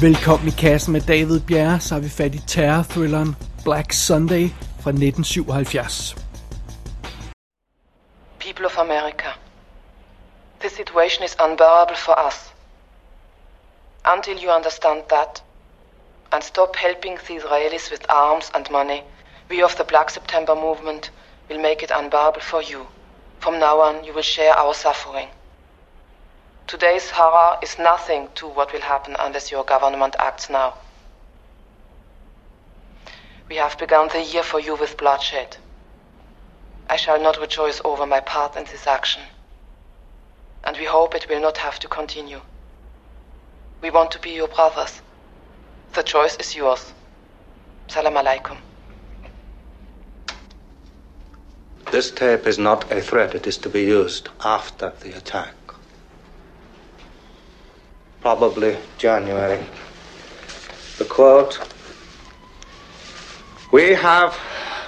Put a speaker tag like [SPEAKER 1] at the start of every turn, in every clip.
[SPEAKER 1] Velkommen i kassen med David Bjerre, så har vi fat i terror-thrilleren Black Sunday fra 1977.
[SPEAKER 2] People of America, the situation is unbearable for us. Until you understand that and stop helping the Israelis with arms and money, we of the Black September movement will make it unbearable for you. From now on, you will share our suffering. Today's horror is nothing to what will happen unless your government acts now. We have begun the year for you with bloodshed. I shall not rejoice over my part in this action. And we hope it will not have to continue. We want to be your brothers. The choice is yours. Salam alaikum.
[SPEAKER 3] This tape is not a threat. It is to be used after the attack. Probably January. The quote We have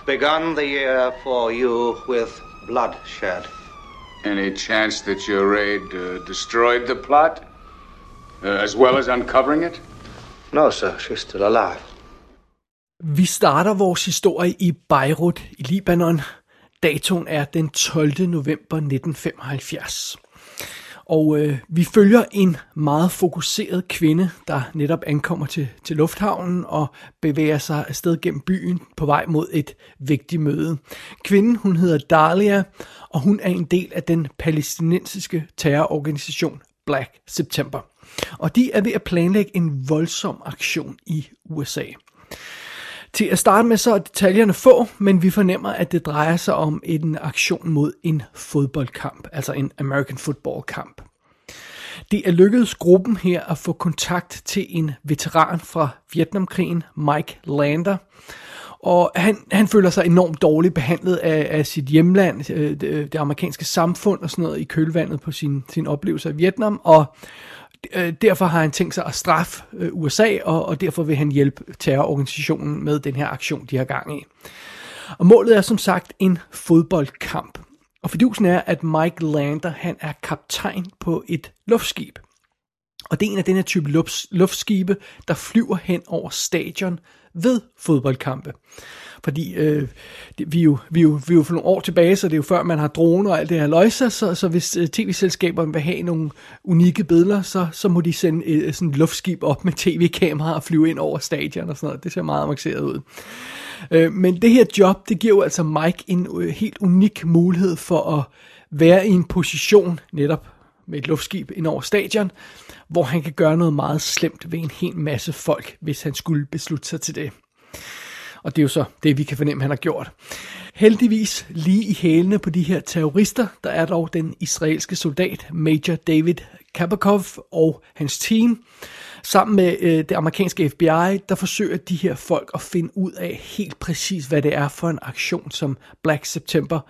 [SPEAKER 3] begun the year for you with bloodshed.
[SPEAKER 4] Any chance that your raid uh, destroyed the plot? Uh, as well as uncovering it?
[SPEAKER 3] No, sir. She's still alive.
[SPEAKER 1] Vi starter vores historie i Beirut i Libanon. Datoen er den 12. november 1975. Og øh, vi følger en meget fokuseret kvinde, der netop ankommer til, til lufthavnen og bevæger sig afsted gennem byen på vej mod et vigtigt møde. Kvinden, hun hedder Dahlia, og hun er en del af den palæstinensiske terrororganisation Black September. Og de er ved at planlægge en voldsom aktion i USA. Til at starte med så er detaljerne få, men vi fornemmer, at det drejer sig om en aktion mod en fodboldkamp, altså en American football kamp. Det er lykkedes gruppen her at få kontakt til en veteran fra Vietnamkrigen, Mike Lander, og han, han føler sig enormt dårligt behandlet af, af sit hjemland, øh, det, det amerikanske samfund og sådan noget i kølvandet på sin, sin oplevelse af Vietnam, og øh, derfor har han tænkt sig at straffe øh, USA, og, og derfor vil han hjælpe terrororganisationen med den her aktion, de har gang i. Og målet er som sagt en fodboldkamp. Og fidusen er, at Mike Lander, han er kaptajn på et luftskib. Og det er en af den her type luftskibe, der flyver hen over stadion ved fodboldkampe. Fordi øh, det, vi, er jo, vi, er jo, vi er jo for nogle år tilbage, så det er jo før man har droner og alt det her løjse, så, så hvis øh, tv-selskaberne vil have nogle unikke billeder, så, så må de sende øh, sådan et luftskib op med tv-kamera og flyve ind over stadion og sådan noget. Det ser meget avanceret ud. Øh, men det her job, det giver jo altså Mike en øh, helt unik mulighed for at være i en position netop med et luftskib ind over stadion, hvor han kan gøre noget meget slemt ved en hel masse folk, hvis han skulle beslutte sig til det. Og det er jo så det, vi kan fornemme, han har gjort. Heldigvis lige i hælene på de her terrorister, der er dog den israelske soldat Major David Kabakov og hans team. Sammen med øh, det amerikanske FBI, der forsøger de her folk at finde ud af helt præcis, hvad det er for en aktion, som Black September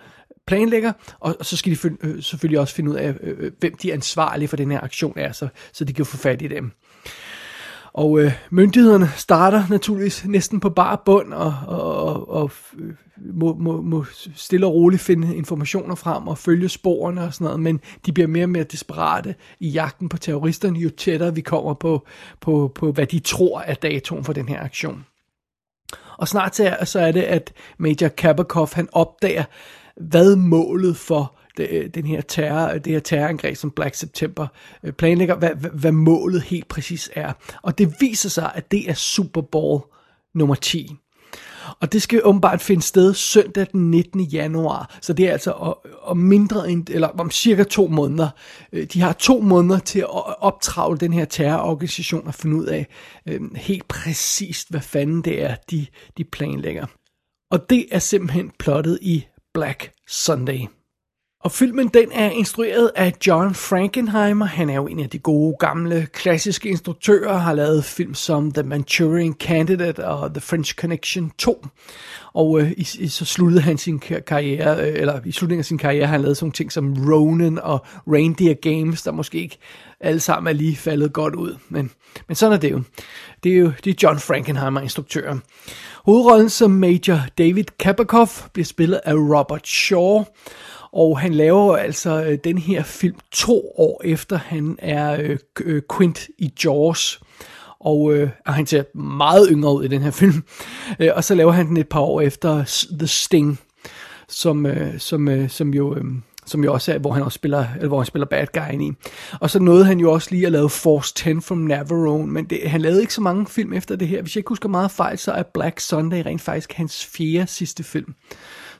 [SPEAKER 1] planlægger, og så skal de find, øh, selvfølgelig også finde ud af, øh, øh, hvem de er ansvarlige for den her aktion er, så, så de kan få fat i dem. Og øh, myndighederne starter naturligvis næsten på bare bund og, og, og, og øh, må, må, må stille og roligt finde informationer frem og følge sporene og sådan noget, men de bliver mere og mere desperate i jagten på terroristerne, jo tættere vi kommer på, på, på hvad de tror er datoen for den her aktion. Og snart så er det, at Major Kabakov han opdager, hvad målet for øh, den her terror, det her terrorangreb, som Black September øh, planlægger, hvad, hvad målet helt præcis er. Og det viser sig, at det er Super Bowl nummer 10. Og det skal åbenbart finde sted søndag den 19. januar. Så det er altså om mindre end, eller om cirka to måneder. Øh, de har to måneder til at optravle den her terrororganisation og finde ud af øh, helt præcist, hvad fanden det er, de, de planlægger. Og det er simpelthen plottet i Black Sunday. Og filmen den er instrueret af John Frankenheimer. Han er jo en af de gode gamle klassiske instruktører, har lavet film som The Manchurian Candidate og The French Connection 2. Og øh, i, i, så sluttede han sin karriere, øh, eller i slutningen af sin karriere har han lavet sådan ting som Ronin og Reindeer Games, der måske ikke alle sammen er lige faldet godt ud. Men, men sådan er det jo. Det er jo det er John Frankenheimer, instruktøren. Hovedrollen som Major David Kapakoff bliver spillet af Robert Shaw, og han laver altså øh, den her film to år efter han er øh, øh, Quint i Jaws. og, øh, og han ser meget yngre ud i den her film. Øh, og så laver han den et par år efter The Sting, som, øh, som, øh, som jo... Øh, som jo også er, hvor han også spiller, eller hvor han spiller bad guy i. Og så nåede han jo også lige at lave Force 10 from Navarone, men det, han lavede ikke så mange film efter det her. Hvis jeg ikke husker meget fejl, så er Black Sunday rent faktisk hans fjerde sidste film.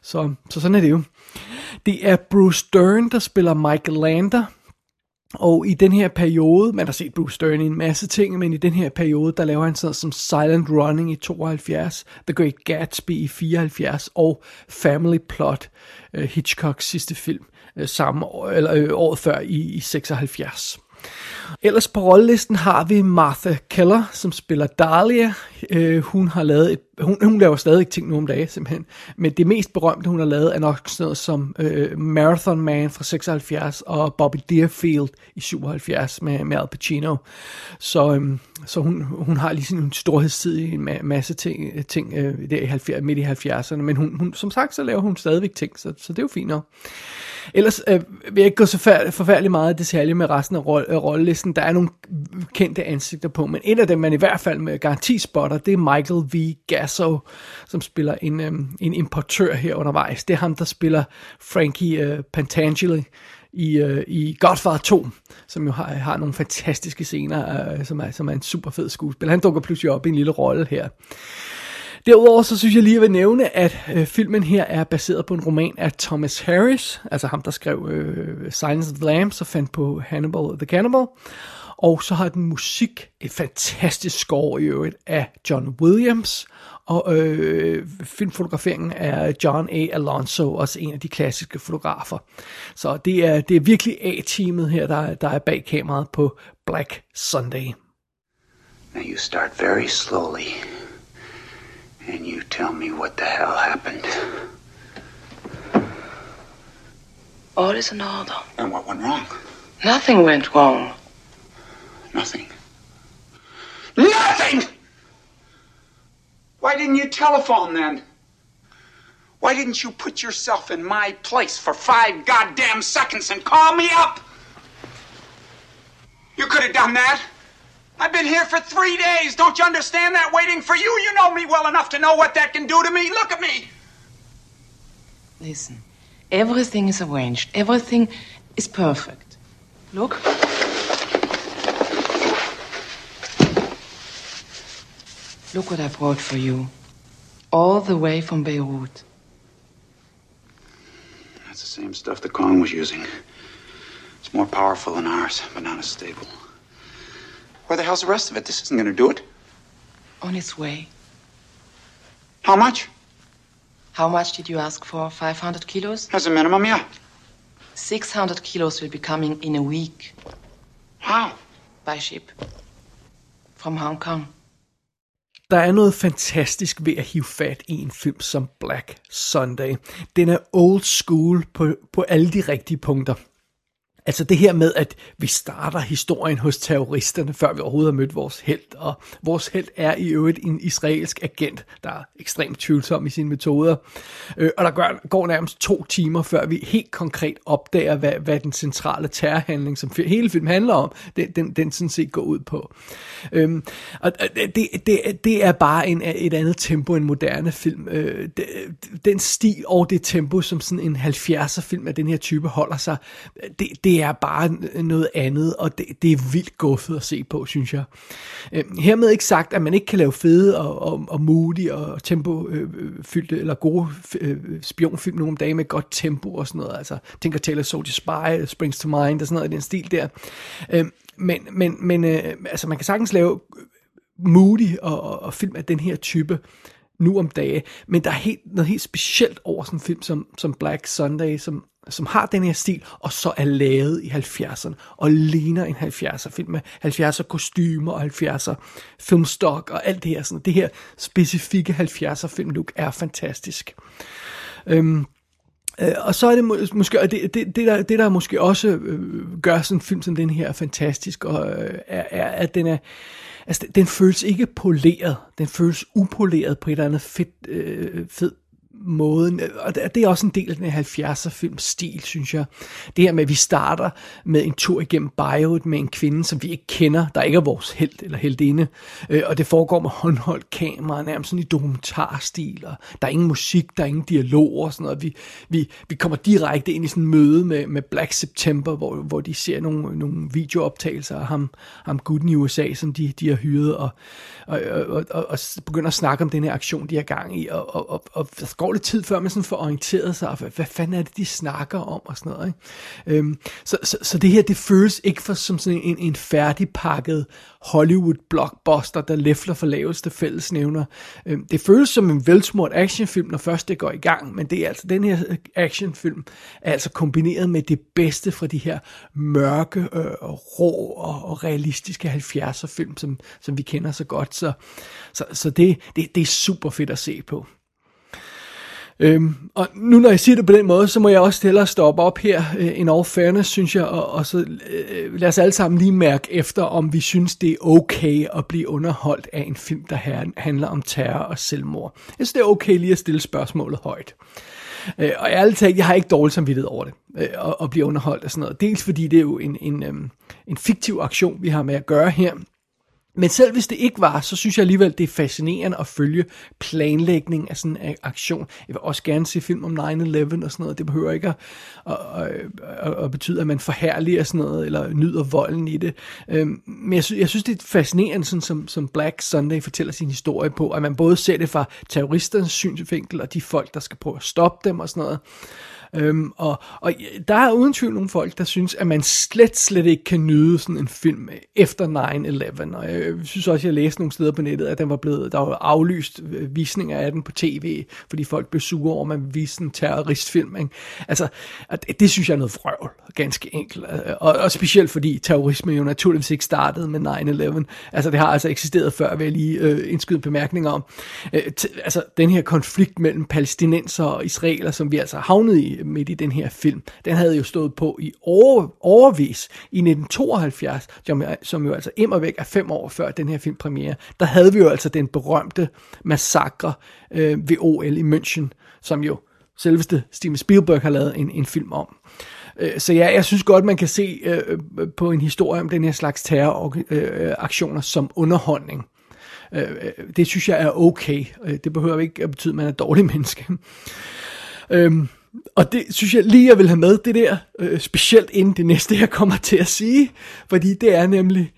[SPEAKER 1] Så, så sådan er det jo. Det er Bruce Dern, der spiller Michael Lander, og i den her periode, man har set Bruce Dern i en masse ting, men i den her periode, der laver han sådan som Silent Running i 72, The Great Gatsby i 74 og Family Plot, uh, Hitchcocks sidste film, uh, samme år, eller uh, året før i, i 76. Ellers på rollelisten har vi Martha Keller, som spiller Dahlia. Øh, hun har lavet et, hun, hun laver stadig ting nu om dagen, simpelthen. Men det mest berømte, hun har lavet, er nok sådan noget som øh, Marathon Man fra 76 og Bobby Deerfield i 77 med, med Al Pacino. Så, øh, så hun, hun har lige sådan en storhedstid i en masse ting, øh, ting øh, der i 70, midt i 70'erne. Men hun, hun, som sagt, så laver hun stadigvæk ting, så, så det er jo fint nok. Ellers øh, vil jeg ikke gå så forfærdelig meget i detalje med resten af øh, rollelisten. Der er nogle kendte ansigter på, men en af dem, man i hvert fald med garanti spotter, det er Michael V. Gasso, som spiller en, øh, en importør her undervejs. Det er ham, der spiller Frankie øh, Pantangeli i, øh, i Godfather 2, som jo har, har nogle fantastiske scener, øh, som, er, som er en super fed skuespiller. Han dukker pludselig op i en lille rolle her. Derudover så synes jeg lige, at vil nævne, at øh, filmen her er baseret på en roman af Thomas Harris, altså ham, der skrev øh, Silence of the Lambs og fandt på Hannibal the Cannibal. Og så har den musik, et fantastisk score i øvrigt, af John Williams, og øh, filmfotograferingen er John A. Alonso, også en af de klassiske fotografer. Så det er, det er virkelig A-teamet her, der, der er bag kameraet på Black Sunday.
[SPEAKER 5] Now you start very slowly. And you tell me what the hell happened.
[SPEAKER 2] All is in order.
[SPEAKER 5] And what went wrong?
[SPEAKER 2] Nothing went wrong.
[SPEAKER 5] Nothing. Nothing! Why didn't you telephone then? Why didn't you put yourself in my place for five goddamn seconds and call me up? You could have done that. I've been here for three days. Don't you understand that? Waiting for you. You know me well enough to know what that can do to me. Look at me.
[SPEAKER 2] Listen, everything is arranged. Everything is perfect. Look. Look what I brought for you. All the way from Beirut.
[SPEAKER 5] That's the same stuff the Kong was using. It's more powerful than ours, but not as stable. Where the hell's the rest of it? This isn't going to do it.
[SPEAKER 2] On its way.
[SPEAKER 5] How much?
[SPEAKER 2] How much did you ask for? 500 kilos?
[SPEAKER 5] As a minimum, yeah.
[SPEAKER 2] 600 kilos will be coming in a week.
[SPEAKER 5] How?
[SPEAKER 2] By ship. From Hong Kong.
[SPEAKER 1] Der er noget fantastisk ved at hive fat i en film som Black Sunday. Den er old school på, på alle de rigtige punkter. Altså det her med, at vi starter historien hos terroristerne, før vi overhovedet har mødt vores held. Og vores held er i øvrigt en israelsk agent, der er ekstremt tvivlsom i sine metoder. Øh, og der går, går nærmest to timer, før vi helt konkret opdager, hvad, hvad den centrale terrorhandling, som hele filmen handler om, den, den, den sådan set går ud på. Øhm, og det, det, det er bare en, et andet tempo end moderne film. Øh, den stil og det tempo, som sådan en 70'er film af den her type holder sig, det, det det er bare noget andet, og det, det er vildt guffet at se på, synes jeg. Øh, hermed ikke sagt, at man ikke kan lave fede og, og, og moody og tempofyldte øh, øh, eller gode øh, spionfilm nogle dage med godt tempo og sådan noget. Altså, tænker Taylor Soldier Spy, øh, Springs to Mind og sådan noget i den stil der. Øh, men men, men øh, altså, man kan sagtens lave moody og, og, og film af den her type nu om dage, men der er helt, noget helt specielt over sådan en film som, som Black Sunday, som som har den her stil, og så er lavet i 70'erne, og ligner en 70'er film med 70'er kostymer og 70'er filmstok og alt det her. Sådan, det her specifikke 70'er filmlook er fantastisk. Øhm, øh, og så er det må, måske, og det, det, det, der, det der måske også øh, gør sådan en film som den her er fantastisk, og, øh, er, er, at den er, altså den føles ikke poleret, den føles upoleret på et eller andet fedt, øh, fed måden, og det er også en del af den 70'er filmstil, synes jeg. Det her med, at vi starter med en tur igennem Beirut med en kvinde, som vi ikke kender, der ikke er vores held eller heldinde, øh, og det foregår med håndholdt kamera, nærmest sådan i dokumentarstil, og der er ingen musik, der er ingen dialog og sådan noget. Vi, vi, vi kommer direkte ind i sådan en møde med, med Black September, hvor, hvor de ser nogle, nogle videooptagelser af ham, ham gutten i USA, som de, de har hyret, og, og, og, og, og begynder at snakke om den her aktion, de har gang i, og, og, og, og der går lidt tid før man sådan får orienteret sig, hvad, hvad fanden er det, de snakker om, og sådan noget. Ikke? Øhm, så, så, så det her, det føles ikke for som sådan en, en færdigpakket Hollywood-blockbuster, der læfler for laveste fællesnævner. Øhm, det føles som en velsmurt actionfilm, når først det går i gang, men det er altså, den her øh, actionfilm er altså kombineret med det bedste fra de her mørke, øh, rå og, og realistiske 70'er film, som, som vi kender så godt. Så, så, så det, det, det er super fedt at se på. Øhm, og nu når jeg siger det på den måde, så må jeg også hellere stoppe op her, øh, in all fairness, synes jeg, og, og så øh, lad os alle sammen lige mærke efter, om vi synes, det er okay at blive underholdt af en film, der her, handler om terror og selvmord. Jeg synes, det er okay lige at stille spørgsmålet højt. Øh, og ærligt talt, jeg har ikke dårligt samvittighed over det, øh, at, at blive underholdt af sådan noget. Dels fordi det er jo en, en, øh, en fiktiv aktion, vi har med at gøre her, men selv hvis det ikke var, så synes jeg alligevel, det er fascinerende at følge planlægning af sådan en aktion. Jeg vil også gerne se film om 9-11 og sådan noget. Det behøver ikke at, at, at, at betyde, at man forhærliger sådan noget, eller nyder volden i det. Øhm, men jeg synes, jeg synes, det er fascinerende, sådan som, som Black Sunday fortæller sin historie på, at man både ser det fra terroristernes synsvinkel, og de folk, der skal prøve at stoppe dem og sådan noget. Øhm, og, og der er uden tvivl nogle folk, der synes, at man slet, slet ikke kan nyde sådan en film efter 9-11. Og jeg synes også, jeg læste nogle steder på nettet, at den var blevet, der var aflyst øh, visninger af den på tv, fordi folk blev sure over, at man viste en terroristfilm. Ikke? Altså, det, det synes jeg er noget frøvl, ganske enkelt. Øh, og, og specielt fordi terrorisme jo naturligvis ikke startede med 9-11. Altså, det har altså eksisteret før, vil jeg lige øh, indskyde bemærkninger om. Øh, t- altså, den her konflikt mellem palæstinenser og israeler, som vi altså havnet i midt i den her film. Den havde jo stået på i over, overvis i 1972, som, som jo altså immer væk er fem år før den her film premiere. Der havde vi jo altså den berømte massakre øh, ved OL i München, som jo selveste Steven Spielberg har lavet en, en film om. Øh, så ja, jeg synes godt, man kan se øh, øh på en historie om den her slags terroraktioner øh, øh som underholdning. Øh, det synes jeg er okay. Det behøver ikke at betyde, at man er dårlig menneske. Øhm, og det synes jeg lige, jeg vil have med, det der, øh, specielt inden det næste, jeg kommer til at sige, fordi det er nemlig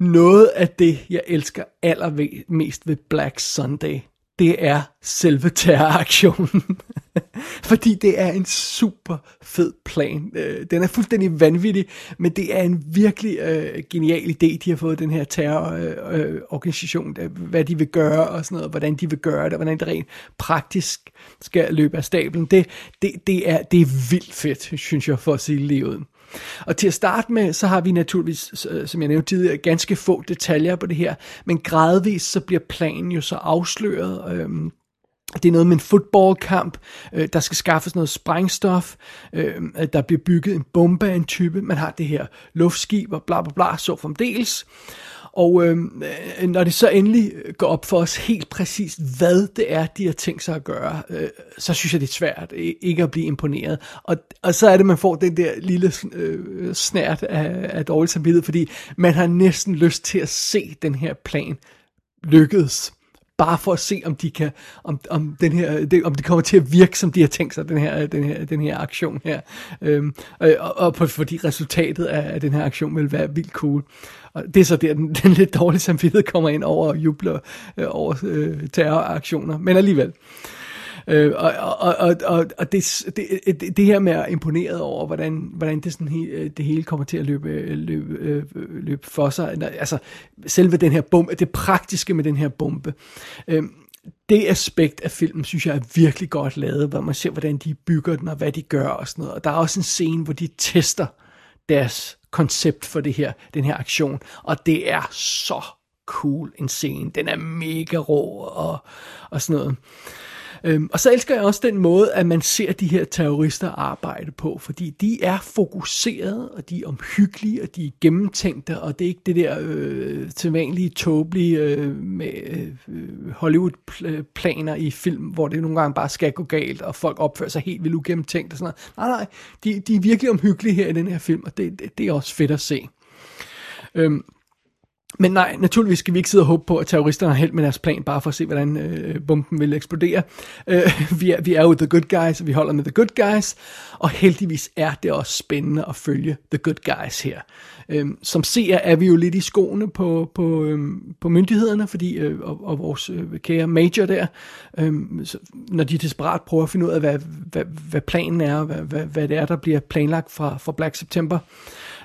[SPEAKER 1] noget af det, jeg elsker allermest ved Black Sunday det er selve terroraktionen. Fordi det er en super fed plan. Øh, den er fuldstændig vanvittig, men det er en virkelig øh, genial idé, de har fået den her terrororganisation, øh, øh hvad de vil gøre og sådan noget, hvordan de vil gøre det, hvordan det rent praktisk skal løbe af stablen. Det, det, det, er, det er vildt fedt, synes jeg, for at sige lige ud. Og til at starte med, så har vi naturligvis, øh, som jeg nævnte tidligere, ganske få detaljer på det her, men gradvist så bliver planen jo så afsløret. Øhm, det er noget med en fodboldkamp, øh, der skal skaffes noget sprængstof, øhm, øh, der bliver bygget en bombe af en type, man har det her luftskib og bla bla bla, så fremdeles. Og øhm, øh, når det så endelig øh, går op for os helt præcist, hvad det er, de har tænkt sig at gøre, øh, så synes jeg, det er svært øh, ikke at blive imponeret. Og, og så er det, man får den der lille øh, snært af, af dårlig samvittighed, fordi man har næsten lyst til at se den her plan lykkedes bare for at se, om de kan, om, om, den her, det, om det kommer til at virke, som de har tænkt sig, den her, den her, den her aktion her. Øhm, og, og, og fordi resultatet af, af den her aktion vil være vildt cool. Og det er så der, den, den lidt dårlige samvittighed kommer ind over og jubler øh, over øh, terroraktioner, men alligevel. Øh, Øh, og og, og, og, og det, det, det her med at imponeret over, hvordan, hvordan det, sådan he, øh, det hele kommer til at løbe, øh, løbe, løbe for sig. Altså selve den her bombe, det praktiske med den her bombe. Øh, det aspekt af filmen, synes jeg er virkelig godt lavet, hvor man ser, hvordan de bygger den, og hvad de gør og sådan noget. Og der er også en scene, hvor de tester deres koncept for det her, den her aktion, og det er så cool en scene. Den er mega rå og, og sådan noget. Øhm, og så elsker jeg også den måde, at man ser de her terrorister arbejde på, fordi de er fokuseret, og de er omhyggelige, og de er gennemtænkte, og det er ikke det der øh, tilvanlige, tåbelige øh, med øh, Hollywood-planer i film, hvor det nogle gange bare skal gå galt, og folk opfører sig helt vildt ugennemtænkt og sådan noget. Nej, nej, de, de er virkelig omhyggelige her i den her film, og det, det, det er også fedt at se. Øhm, men nej, naturligvis skal vi ikke sidde og håbe på, at terroristerne har held med deres plan, bare for at se, hvordan øh, bomben vil eksplodere. Øh, vi, er, vi er jo the good guys, og vi holder med the good guys, og heldigvis er det også spændende at følge the good guys her. Øh, som ser er vi jo lidt i skoene på, på, øh, på myndighederne, fordi, øh, og, og vores øh, kære major der, øh, så, når de desperat prøver at finde ud af, hvad, hvad, hvad planen er, hvad, hvad, hvad det er, der bliver planlagt fra, fra Black September.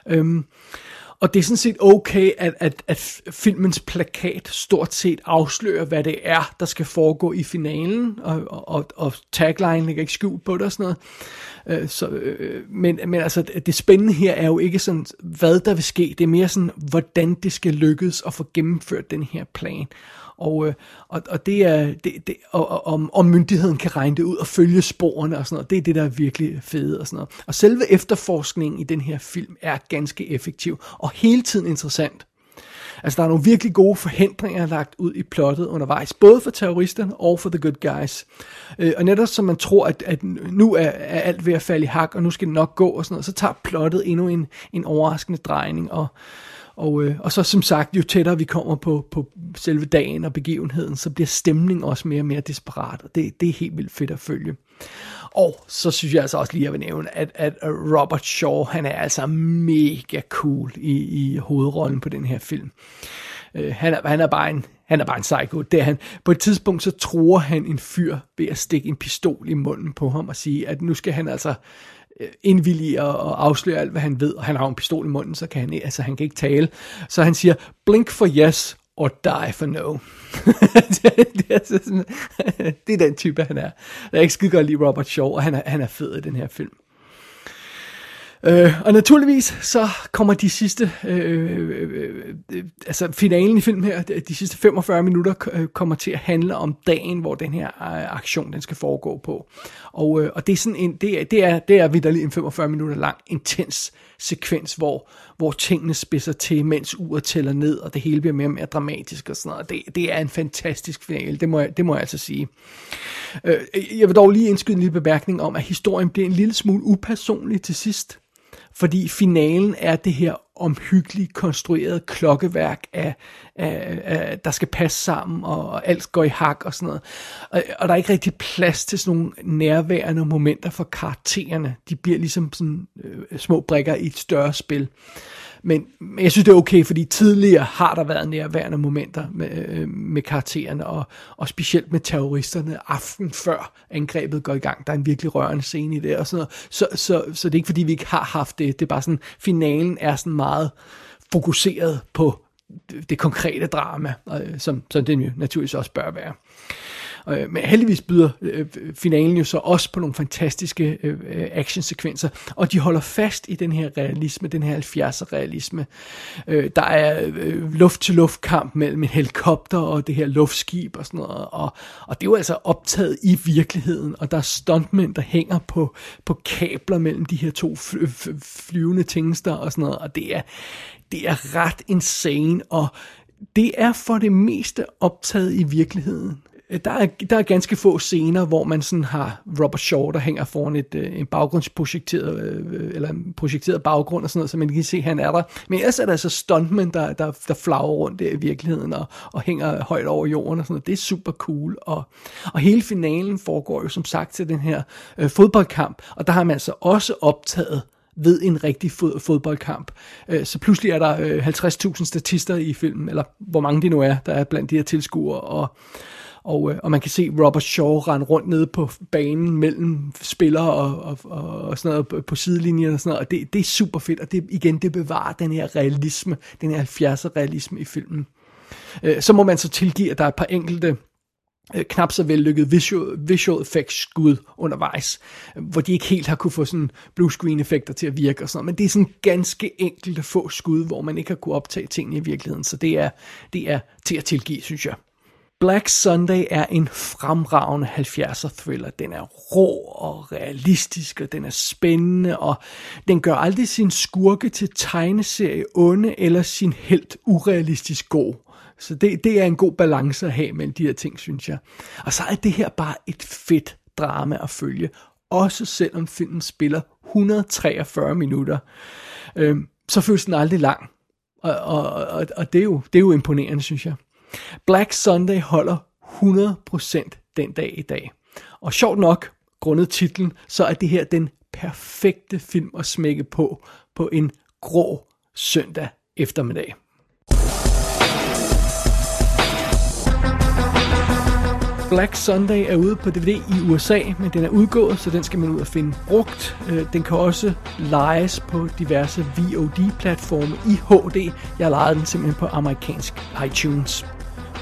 [SPEAKER 1] Øh, og det er sådan set okay, at, at, at filmens plakat stort set afslører, hvad det er, der skal foregå i finalen, og, og, og tagline ligger ikke skjult på det og sådan noget. Øh, så, øh, men, men altså, det spændende her er jo ikke sådan, hvad der vil ske, det er mere sådan, hvordan det skal lykkes at få gennemført den her plan. Og, øh, og, og det er, det, det, og, og, om, om myndigheden kan regne det ud og følge sporene og sådan noget, det er det, der er virkelig fede og sådan noget. Og selve efterforskningen i den her film er ganske effektiv og hele tiden interessant. Altså, der er nogle virkelig gode forhindringer lagt ud i plottet undervejs, både for terroristerne og for the good guys. Øh, og netop som man tror, at, at nu er, er alt ved at falde i hak, og nu skal det nok gå og sådan noget, så tager plottet endnu en, en overraskende drejning, og, og, øh, og så som sagt, jo tættere vi kommer på, på selve dagen og begivenheden, så bliver stemningen også mere og mere desperat, og det, det er helt vildt fedt at følge. Og så synes jeg altså også lige, at jeg vil nævne, at, at Robert Shaw, han er altså mega cool i, i hovedrollen på den her film. Øh, han, er, han er bare en han er bare en psycho. Det er han. På et tidspunkt så tror han en fyr ved at stikke en pistol i munden på ham og sige, at nu skal han altså Øh, indvilliger og, afslører alt, hvad han ved, og han har en pistol i munden, så kan han, altså, han kan ikke tale. Så han siger, blink for yes, or die for no. det, det, er sådan, det er den type, han er. Jeg er ikke skide godt lide Robert Shaw, og han er, han er fed i den her film. Øh, og naturligvis så kommer de sidste, øh, øh, øh, øh altså finalen i filmen her, de sidste 45 minutter øh, kommer til at handle om dagen, hvor den her øh, aktion den skal foregå på. Og, øh, og det er sådan en, det er, det er, det er vidderligt en 45 minutter lang intens sekvens, hvor, hvor tingene spidser til, mens uret tæller ned, og det hele bliver mere og mere dramatisk og sådan noget. Det, det er en fantastisk finale, det må jeg, det må jeg altså sige. Øh, jeg vil dog lige indskyde en lille bemærkning om, at historien bliver en lille smule upersonlig til sidst. Fordi finalen er det her omhyggeligt konstrueret klokkeværk af, af, af der skal passe sammen, og, og alt går i hak og sådan noget. Og, og der er ikke rigtig plads til sådan nogle nærværende momenter for karaktererne. De bliver ligesom sådan øh, små brikker i et større spil. Men, men jeg synes, det er okay, fordi tidligere har der været nærværende momenter med, øh, med karaktererne, og, og specielt med terroristerne aften før angrebet går i gang. Der er en virkelig rørende scene i det, og sådan noget. Så, så, så det er ikke, fordi vi ikke har haft det. Det er bare sådan, finalen er sådan meget fokuseret på det konkrete drama, øh, som, som den jo naturligvis også bør være. Øh, men heldigvis byder øh, finalen jo så også på nogle fantastiske øh, øh actionsekvenser, og de holder fast i den her realisme, den her 70'er realisme. Øh, der er øh, luft-til-luft kamp mellem en helikopter og det her luftskib og sådan noget, og, og det er jo altså optaget i virkeligheden, og der er stuntmænd, der hænger på, på kabler mellem de her to flyvende tingster og sådan noget, og det er, det er ret insane, og det er for det meste optaget i virkeligheden. Øh, der er, der er ganske få scener, hvor man sådan har Robert Shaw, der hænger foran et, øh, en baggrundsprojekteret, øh, eller en projekteret baggrund og sådan noget, så man kan se, at han er der. Men ellers er der altså stuntmen, der, der, der flager rundt der i virkeligheden og, og hænger højt over jorden og sådan noget. Det er super cool. Og, og hele finalen foregår jo som sagt til den her øh, fodboldkamp, og der har man altså også optaget ved en rigtig fod- fodboldkamp. Øh, så pludselig er der øh, 50.000 statister i filmen, eller hvor mange det nu er, der er blandt de her tilskuere, og, og, øh, og man kan se Robert Shaw rende rundt nede på banen mellem spillere og, og, og, og sådan noget på sidelinjen og sådan noget, og det, det er super fedt, og det, igen, det bevarer den her realisme, den her 70'er realisme i filmen. Øh, så må man så tilgive, at der er et par enkelte øh, knap så vellykket visual, visual effects skud undervejs, hvor de ikke helt har kunne få sådan blue screen effekter til at virke og sådan noget, men det er sådan ganske enkelte få skud, hvor man ikke har kunne optage tingene i virkeligheden, så det er, det er til at tilgive, synes jeg. Black Sunday er en fremragende 70'er thriller. Den er rå og realistisk, og den er spændende, og den gør aldrig sin skurke til tegneserie onde, eller sin helt urealistisk god. Så det, det er en god balance at have mellem de her ting, synes jeg. Og så er det her bare et fedt drama at følge, også selvom filmen spiller 143 minutter. Øhm, så føles den aldrig lang, og, og, og, og det, er jo, det er jo imponerende, synes jeg. Black Sunday holder 100% den dag i dag. Og sjovt nok, grundet titlen, så er det her den perfekte film at smække på på en grå søndag eftermiddag. Black Sunday er ude på DVD i USA, men den er udgået, så den skal man ud og finde brugt. Øh, den kan også lejes på diverse VOD-platforme i HD. Jeg lejede den simpelthen på amerikansk iTunes.